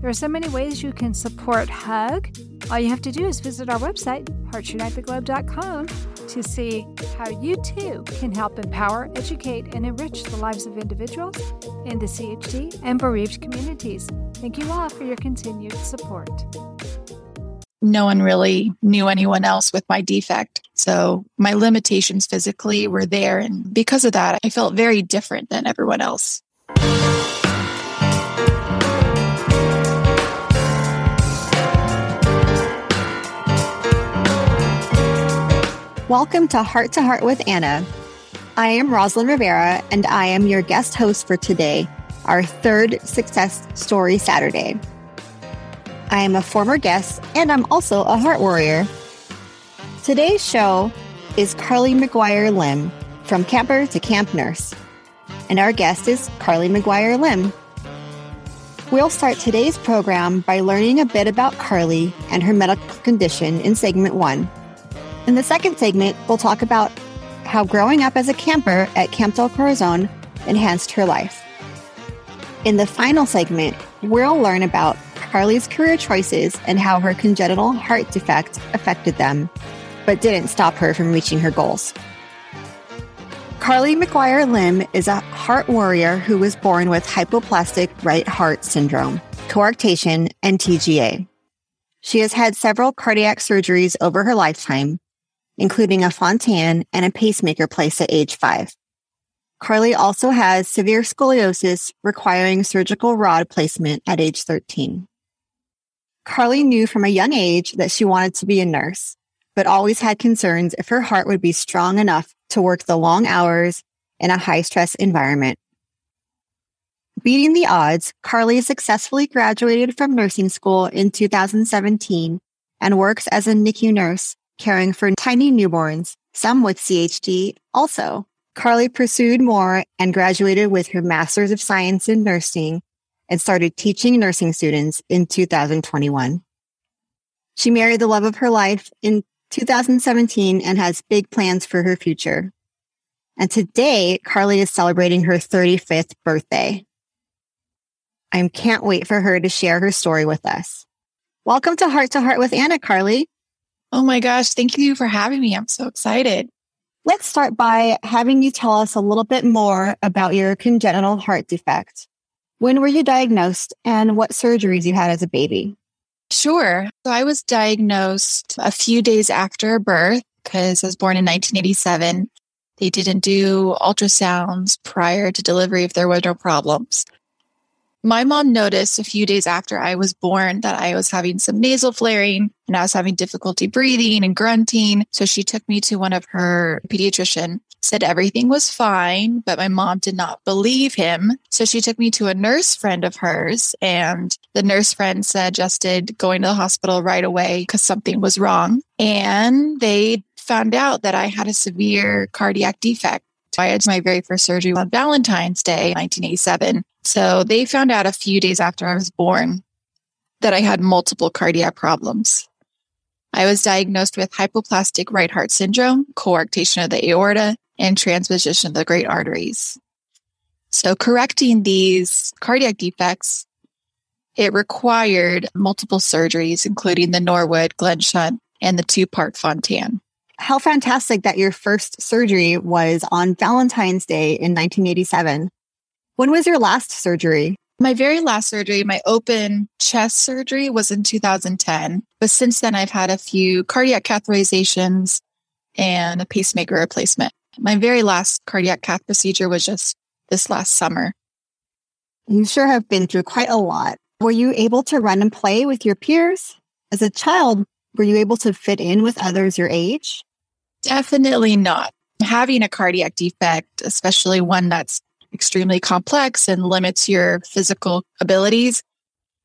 There are so many ways you can support HUG. All you have to do is visit our website, heartsunitetheglobe.com, to see how you too can help empower, educate, and enrich the lives of individuals in the CHD and bereaved communities. Thank you all for your continued support. No one really knew anyone else with my defect. So my limitations physically were there. And because of that, I felt very different than everyone else. Welcome to Heart to Heart with Anna. I am Rosalind Rivera, and I am your guest host for today, our third Success Story Saturday. I am a former guest, and I'm also a heart warrior. Today's show is Carly McGuire Lim, from camper to camp nurse. And our guest is Carly McGuire Lim. We'll start today's program by learning a bit about Carly and her medical condition in segment one. In the second segment, we'll talk about how growing up as a camper at Camp Del Corazon enhanced her life. In the final segment, we'll learn about Carly's career choices and how her congenital heart defect affected them, but didn't stop her from reaching her goals. Carly McGuire Lim is a heart warrior who was born with hypoplastic right heart syndrome, coarctation, and TGA. She has had several cardiac surgeries over her lifetime, including a Fontan and a pacemaker placed at age five. Carly also has severe scoliosis requiring surgical rod placement at age 13. Carly knew from a young age that she wanted to be a nurse, but always had concerns if her heart would be strong enough to work the long hours in a high stress environment. Beating the odds, Carly successfully graduated from nursing school in 2017 and works as a NICU nurse caring for tiny newborns, some with CHD also. Carly pursued more and graduated with her Master's of Science in Nursing and started teaching nursing students in 2021. She married the love of her life in 2017 and has big plans for her future. And today, Carly is celebrating her 35th birthday. I can't wait for her to share her story with us. Welcome to Heart to Heart with Anna, Carly. Oh my gosh, thank you for having me. I'm so excited. Let's start by having you tell us a little bit more about your congenital heart defect. When were you diagnosed and what surgeries you had as a baby? Sure. So I was diagnosed a few days after birth because I was born in 1987. They didn't do ultrasounds prior to delivery if there were no problems. My mom noticed a few days after I was born that I was having some nasal flaring and I was having difficulty breathing and grunting. So she took me to one of her pediatrician, said everything was fine, but my mom did not believe him. So she took me to a nurse friend of hers and the nurse friend suggested going to the hospital right away because something was wrong. And they found out that I had a severe cardiac defect. I had my very first surgery on Valentine's Day, 1987. So they found out a few days after I was born that I had multiple cardiac problems. I was diagnosed with hypoplastic right heart syndrome, coarctation of the aorta, and transposition of the great arteries. So correcting these cardiac defects, it required multiple surgeries, including the Norwood, Glenn Shunt, and the two-part Fontan. How fantastic that your first surgery was on Valentine's Day in 1987. When was your last surgery? My very last surgery, my open chest surgery was in 2010. But since then, I've had a few cardiac catheterizations and a pacemaker replacement. My very last cardiac cath procedure was just this last summer. You sure have been through quite a lot. Were you able to run and play with your peers? As a child, were you able to fit in with others your age? Definitely not. Having a cardiac defect, especially one that's extremely complex and limits your physical abilities,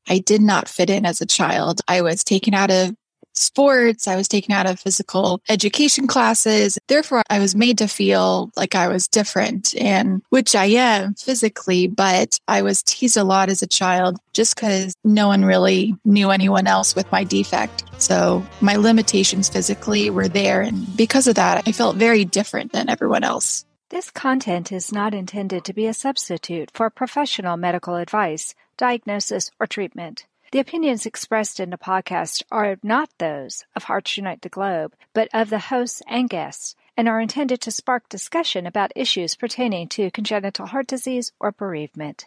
I did not fit in as a child. I was taken out of sports. I was taken out of physical education classes. Therefore, I was made to feel like I was different and which I am physically, but I was teased a lot as a child just because no one really knew anyone else with my defect. So my limitations physically were there. And because of that, I felt very different than everyone else. This content is not intended to be a substitute for professional medical advice, diagnosis, or treatment. The opinions expressed in the podcast are not those of Hearts Unite the Globe, but of the hosts and guests, and are intended to spark discussion about issues pertaining to congenital heart disease or bereavement.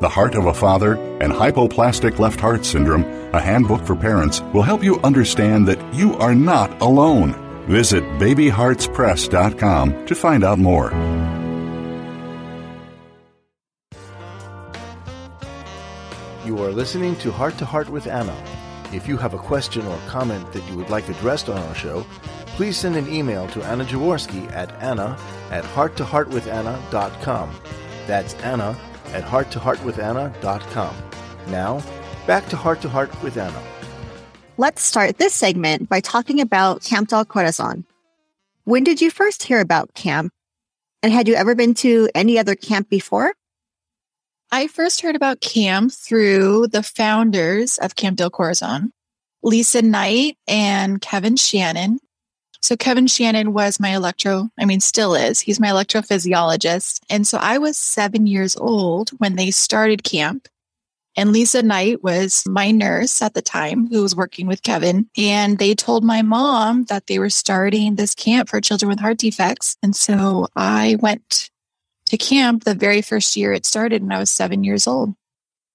The Heart of a Father, and Hypoplastic Left Heart Syndrome, a handbook for parents, will help you understand that you are not alone. Visit babyheartspress.com to find out more. You are listening to Heart to Heart with Anna. If you have a question or comment that you would like addressed on our show, please send an email to Anna Jaworski at anna at hearttoheartwithanna.com. That's Anna at hearttoheartwithanna.com. Now, back to Heart to Heart with Anna. Let's start this segment by talking about Camp del Corazon. When did you first hear about camp? And had you ever been to any other camp before? I first heard about camp through the founders of Camp Del Corazon, Lisa Knight and Kevin Shannon. So Kevin Shannon was my electro, I mean, still is. He's my electrophysiologist. And so I was seven years old when they started camp. And Lisa Knight was my nurse at the time who was working with Kevin. And they told my mom that they were starting this camp for children with heart defects. And so I went to camp the very first year it started and I was seven years old.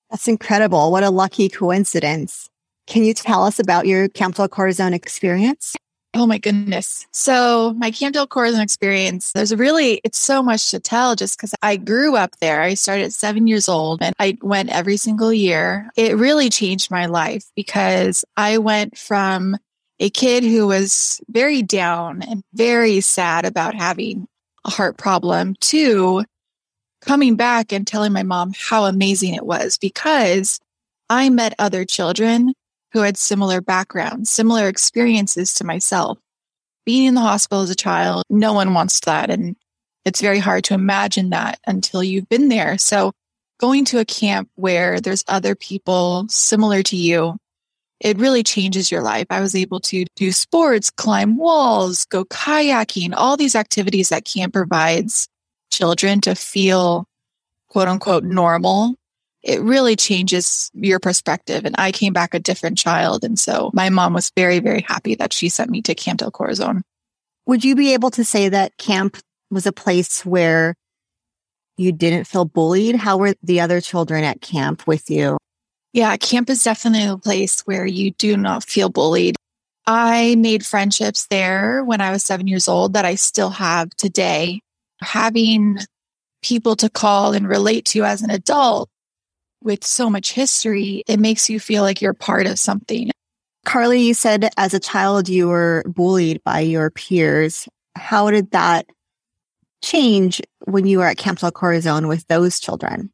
That's incredible. What a lucky coincidence. Can you tell us about your Camp del experience? Oh my goodness. So my Camp del Corazon experience, there's really, it's so much to tell just because I grew up there. I started at seven years old and I went every single year. It really changed my life because I went from a kid who was very down and very sad about having a heart problem to coming back and telling my mom how amazing it was because I met other children who had similar backgrounds, similar experiences to myself. Being in the hospital as a child, no one wants that. And it's very hard to imagine that until you've been there. So going to a camp where there's other people similar to you it really changes your life. I was able to do sports, climb walls, go kayaking, all these activities that camp provides children to feel quote unquote normal. It really changes your perspective. And I came back a different child. And so my mom was very, very happy that she sent me to Camp del Corazon. Would you be able to say that camp was a place where you didn't feel bullied? How were the other children at camp with you? Yeah, camp is definitely a place where you do not feel bullied. I made friendships there when I was seven years old that I still have today. Having people to call and relate to as an adult with so much history, it makes you feel like you're part of something. Carly, you said as a child you were bullied by your peers. How did that change when you were at Camp Del Corazon with those children?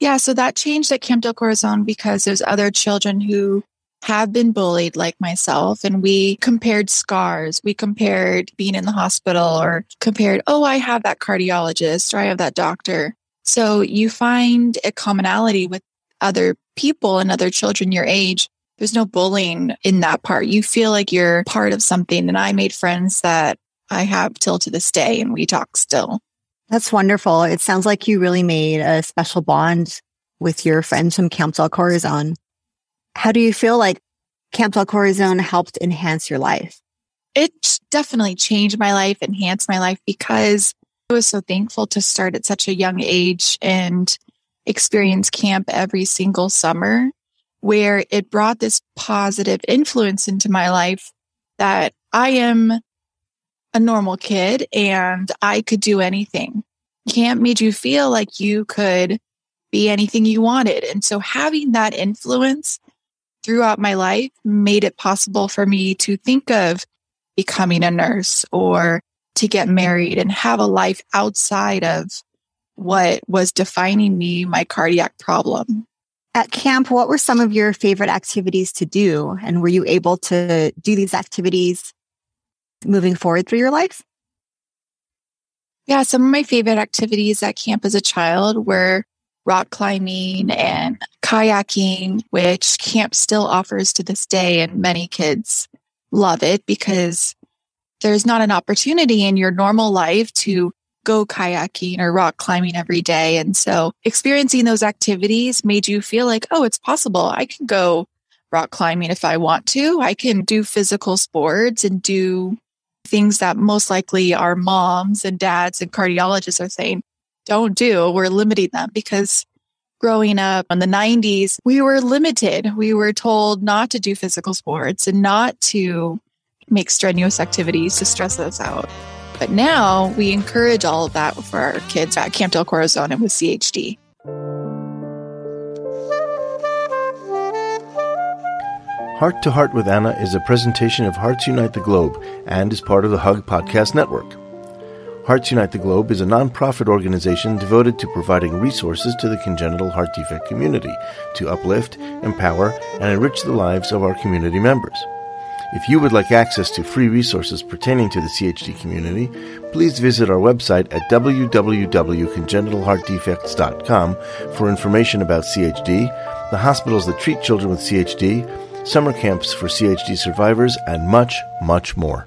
Yeah, so that changed at Camp del Corazon because there's other children who have been bullied like myself and we compared scars. We compared being in the hospital or compared, oh, I have that cardiologist or I have that doctor. So you find a commonality with other people and other children your age. There's no bullying in that part. You feel like you're part of something. And I made friends that I have till to this day and we talk still. That's wonderful. It sounds like you really made a special bond with your friends from Camp Del Corazon. How do you feel like Camp Del Corazon helped enhance your life? It definitely changed my life, enhanced my life because I was so thankful to start at such a young age and experience camp every single summer where it brought this positive influence into my life that I am a normal kid and I could do anything. Camp made you feel like you could be anything you wanted. And so having that influence throughout my life made it possible for me to think of becoming a nurse or to get married and have a life outside of what was defining me, my cardiac problem. At camp, what were some of your favorite activities to do? And were you able to do these activities moving forward through your life? Yeah, some of my favorite activities at camp as a child were rock climbing and kayaking, which camp still offers to this day. And many kids love it because there's not an opportunity in your normal life to go kayaking or rock climbing every day. And so experiencing those activities made you feel like, oh, it's possible. I can go rock climbing if I want to. I can do physical sports and do things that most likely our moms and dads and cardiologists are saying, don't do. We're limiting them because growing up in the 90s, we were limited. We were told not to do physical sports and not to make strenuous activities to stress us out. But now we encourage all of that for our kids at Camp Del Corazon and with CHD. Heart to Heart with Anna is a presentation of Hearts Unite the Globe and is part of the Hug Podcast Network. Hearts Unite the Globe is a nonprofit organization devoted to providing resources to the congenital heart defect community to uplift, empower, and enrich the lives of our community members. If you would like access to free resources pertaining to the CHD community, please visit our website at www.congenitalheartdefects.com for information about CHD, the hospitals that treat children with CHD, summer camps for CHD survivors, and much, much more.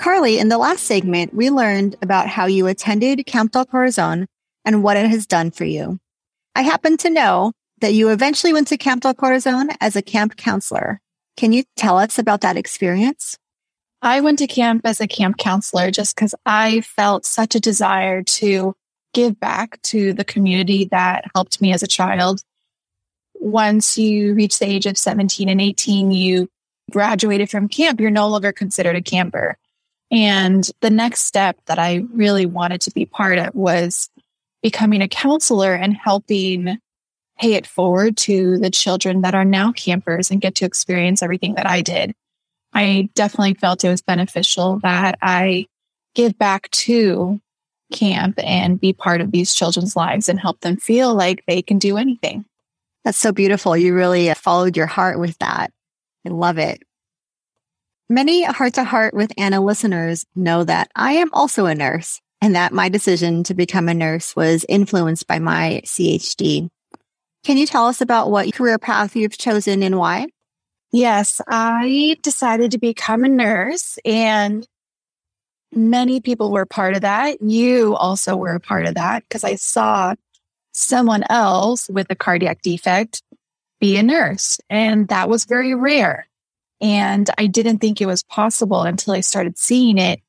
Carly, in the last segment, we learned about how you attended Camp del Corazon and what it has done for you. I happen to know that you eventually went to Camp del Corazon as a camp counselor. Can you tell us about that experience? I went to camp as a camp counselor just because I felt such a desire to give back to the community that helped me as a child. Once you reach the age of 17 and 18, you graduated from camp, you're no longer considered a camper. And the next step that I really wanted to be part of was becoming a counselor and helping pay it forward to the children that are now campers and get to experience everything that I did. I definitely felt it was beneficial that I give back to camp and be part of these children's lives and help them feel like they can do anything. That's so beautiful. You really followed your heart with that. I love it. Many heart to heart with Anna listeners know that I am also a nurse and that my decision to become a nurse was influenced by my CHD. Can you tell us about what career path you've chosen and why? Yes, I decided to become a nurse and many people were part of that. You also were a part of that because I saw someone else with a cardiac defect be a nurse and that was very rare. And I didn't think it was possible until I started seeing it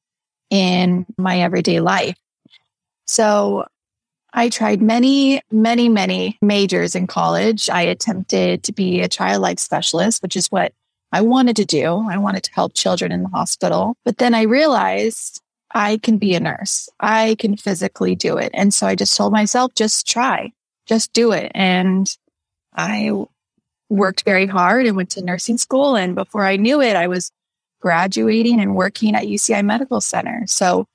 in my everyday life. So I tried many, many, many majors in college. I attempted to be a child life specialist, which is what I wanted to do. I wanted to help children in the hospital. But then I realized I can be a nurse. I can physically do it. And so I just told myself, just try, just do it. And I worked very hard and went to nursing school. And before I knew it, I was graduating and working at UCI Medical Center. So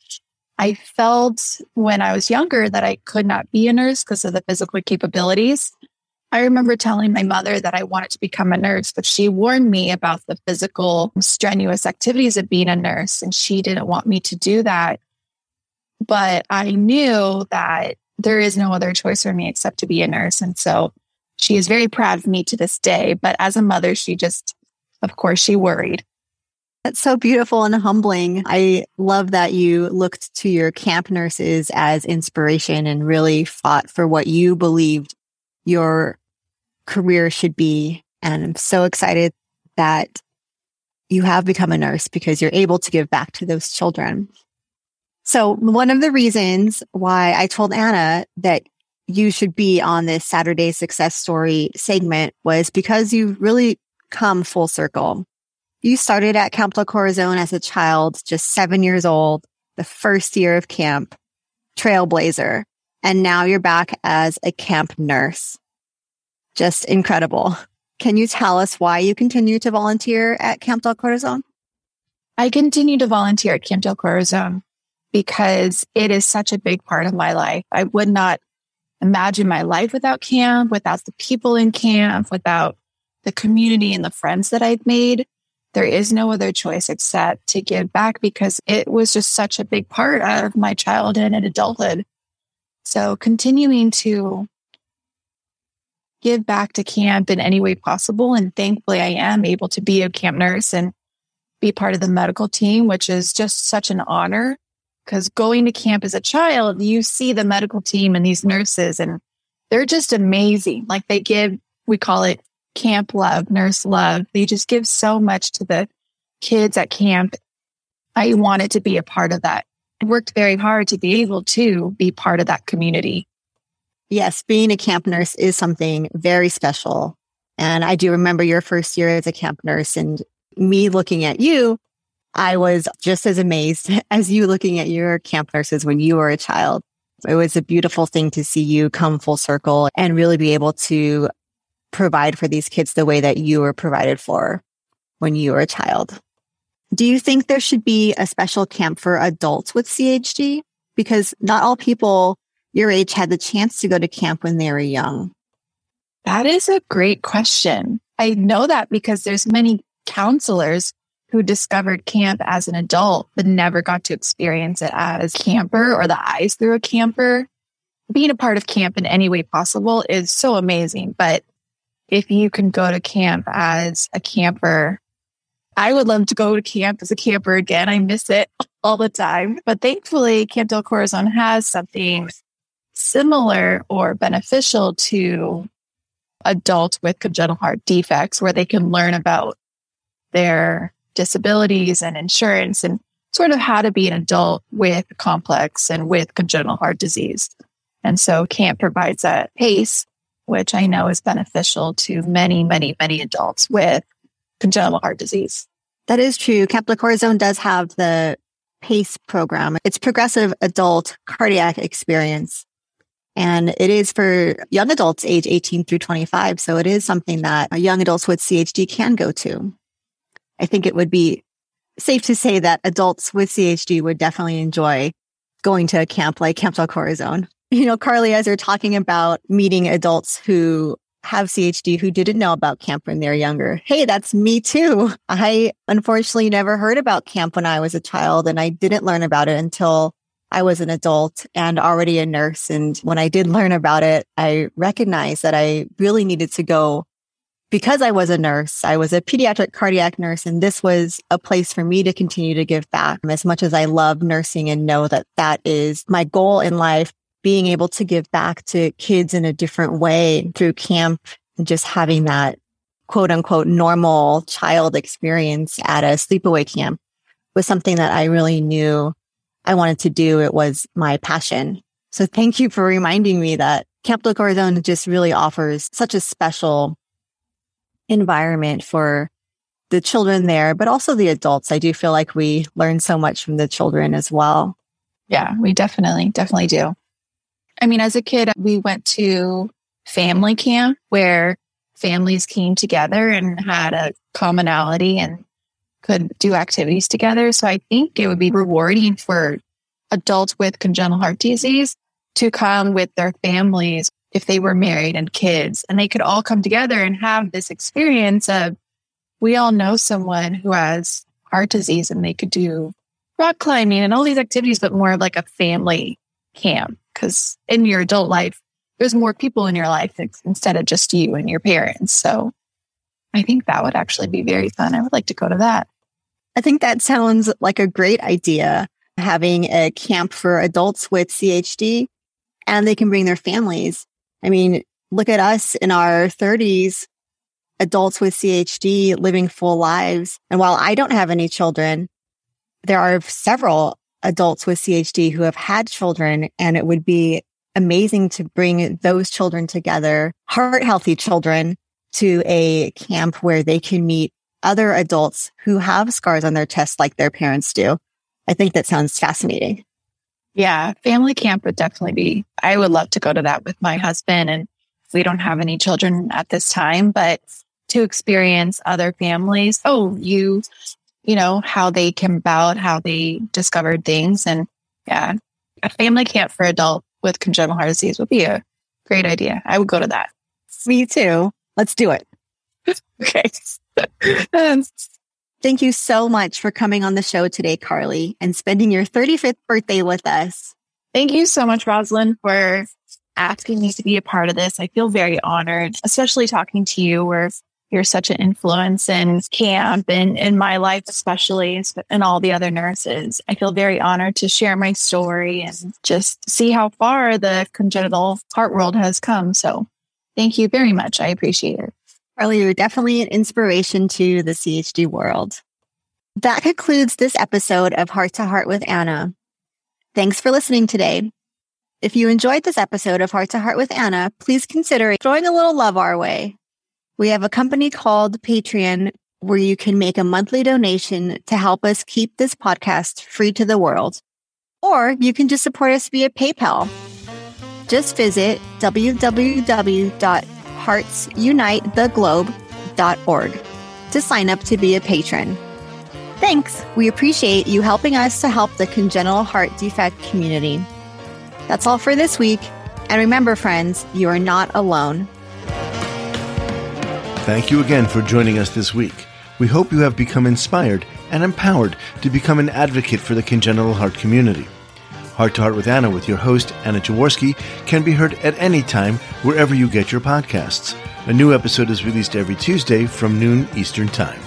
I felt when I was younger that I could not be a nurse because of the physical capabilities. I remember telling my mother that I wanted to become a nurse, but she warned me about the physical strenuous activities of being a nurse. And she didn't want me to do that but I knew that there is no other choice for me except to be a nurse. And so she is very proud of me to this day. But as a mother, she just, of course, she worried. That's so beautiful and humbling. I love that you looked to your camp nurses as inspiration and really fought for what you believed your career should be. And I'm so excited that you have become a nurse because you're able to give back to those children. So one of the reasons why I told Anna that you should be on this Saturday success story segment was because you've really come full circle. You started at Camp La Corazon as a child, just seven years old, the first year of camp, trailblazer. And now you're back as a camp nurse. Just incredible. Can you tell us why you continue to volunteer at Camp Del Corazon? I continue to volunteer at Camp Del Corazon because it is such a big part of my life. I would not imagine my life without camp, without the people in camp, without the community and the friends that I've made. There is no other choice except to give back because it was just such a big part of my childhood and adulthood. So continuing to give back to camp in any way possible. And thankfully, I am able to be a camp nurse and be part of the medical team, which is just such an honor because going to camp as a child, you see the medical team and these nurses, and they're just amazing. Like they give, we call it camp love, nurse love. They just give so much to the kids at camp. I wanted to be a part of that. I worked very hard to be able to be part of that community. Yes, being a camp nurse is something very special. And I do remember your first year as a camp nurse and me looking at you I was just as amazed as you looking at your camp nurses when you were a child. It was a beautiful thing to see you come full circle and really be able to provide for these kids the way that you were provided for when you were a child. Do you think there should be a special camp for adults with CHD? Because not all people your age had the chance to go to camp when they were young. That is a great question. I know that because there's many counselors who discovered camp as an adult, but never got to experience it as camper or the eyes through a camper. Being a part of camp in any way possible is so amazing. But if you can go to camp as a camper, I would love to go to camp as a camper again. I miss it all the time. But thankfully, Camp Del Corazon has something similar or beneficial to adults with congenital heart defects where they can learn about their disabilities and insurance and sort of how to be an adult with complex and with congenital heart disease. And so CAMP provides that pace, which I know is beneficial to many, many, many adults with congenital heart disease. That is true. Camp Corazon does have the PACE program. It's progressive adult cardiac experience. And it is for young adults age 18 through 25. So it is something that young adults with CHD can go to. I think it would be safe to say that adults with CHD would definitely enjoy going to a camp like Camp Del Corazon. You know, Carly, as you're talking about meeting adults who have CHD who didn't know about camp when they're younger. Hey, that's me too. I unfortunately never heard about camp when I was a child and I didn't learn about it until I was an adult and already a nurse. And when I did learn about it, I recognized that I really needed to go because I was a nurse, I was a pediatric cardiac nurse, and this was a place for me to continue to give back as much as I love nursing and know that that is my goal in life, being able to give back to kids in a different way through camp and just having that quote unquote normal child experience at a sleepaway camp was something that I really knew I wanted to do. It was my passion. So thank you for reminding me that Camp Del Corazon just really offers such a special environment for the children there, but also the adults. I do feel like we learn so much from the children as well. Yeah, we definitely, definitely do. I mean, as a kid, we went to family camp where families came together and had a commonality and could do activities together. So I think it would be rewarding for adults with congenital heart disease to come with their families if they were married and kids and they could all come together and have this experience of we all know someone who has heart disease and they could do rock climbing and all these activities, but more of like a family camp. Cause in your adult life, there's more people in your life instead of just you and your parents. So I think that would actually be very fun. I would like to go to that. I think that sounds like a great idea having a camp for adults with CHD and they can bring their families. I mean, look at us in our 30s, adults with CHD living full lives. And while I don't have any children, there are several adults with CHD who have had children and it would be amazing to bring those children together, heart healthy children to a camp where they can meet other adults who have scars on their chest like their parents do. I think that sounds fascinating. Yeah, family camp would definitely be. I would love to go to that with my husband. And we don't have any children at this time, but to experience other families. Oh, you, you know, how they came about, how they discovered things. And yeah, a family camp for adult with congenital heart disease would be a great idea. I would go to that. Me too. Let's do it. okay. Um, Thank you so much for coming on the show today, Carly, and spending your 35th birthday with us. Thank you so much, Rosalind, for asking me to be a part of this. I feel very honored, especially talking to you where you're such an influence in camp and in my life, especially and all the other nurses. I feel very honored to share my story and just see how far the congenital heart world has come. So thank you very much. I appreciate it. Carly, you're definitely an inspiration to the CHD world. That concludes this episode of Heart to Heart with Anna. Thanks for listening today. If you enjoyed this episode of Heart to Heart with Anna, please consider throwing a little love our way. We have a company called Patreon where you can make a monthly donation to help us keep this podcast free to the world. Or you can just support us via PayPal. Just visit www heartsunitetheglobe.org to sign up to be a patron. Thanks. We appreciate you helping us to help the congenital heart defect community. That's all for this week. And remember, friends, you are not alone. Thank you again for joining us this week. We hope you have become inspired and empowered to become an advocate for the congenital heart community. Heart to Heart with Anna with your host, Anna Jaworski, can be heard at any time wherever you get your podcasts. A new episode is released every Tuesday from noon Eastern Time.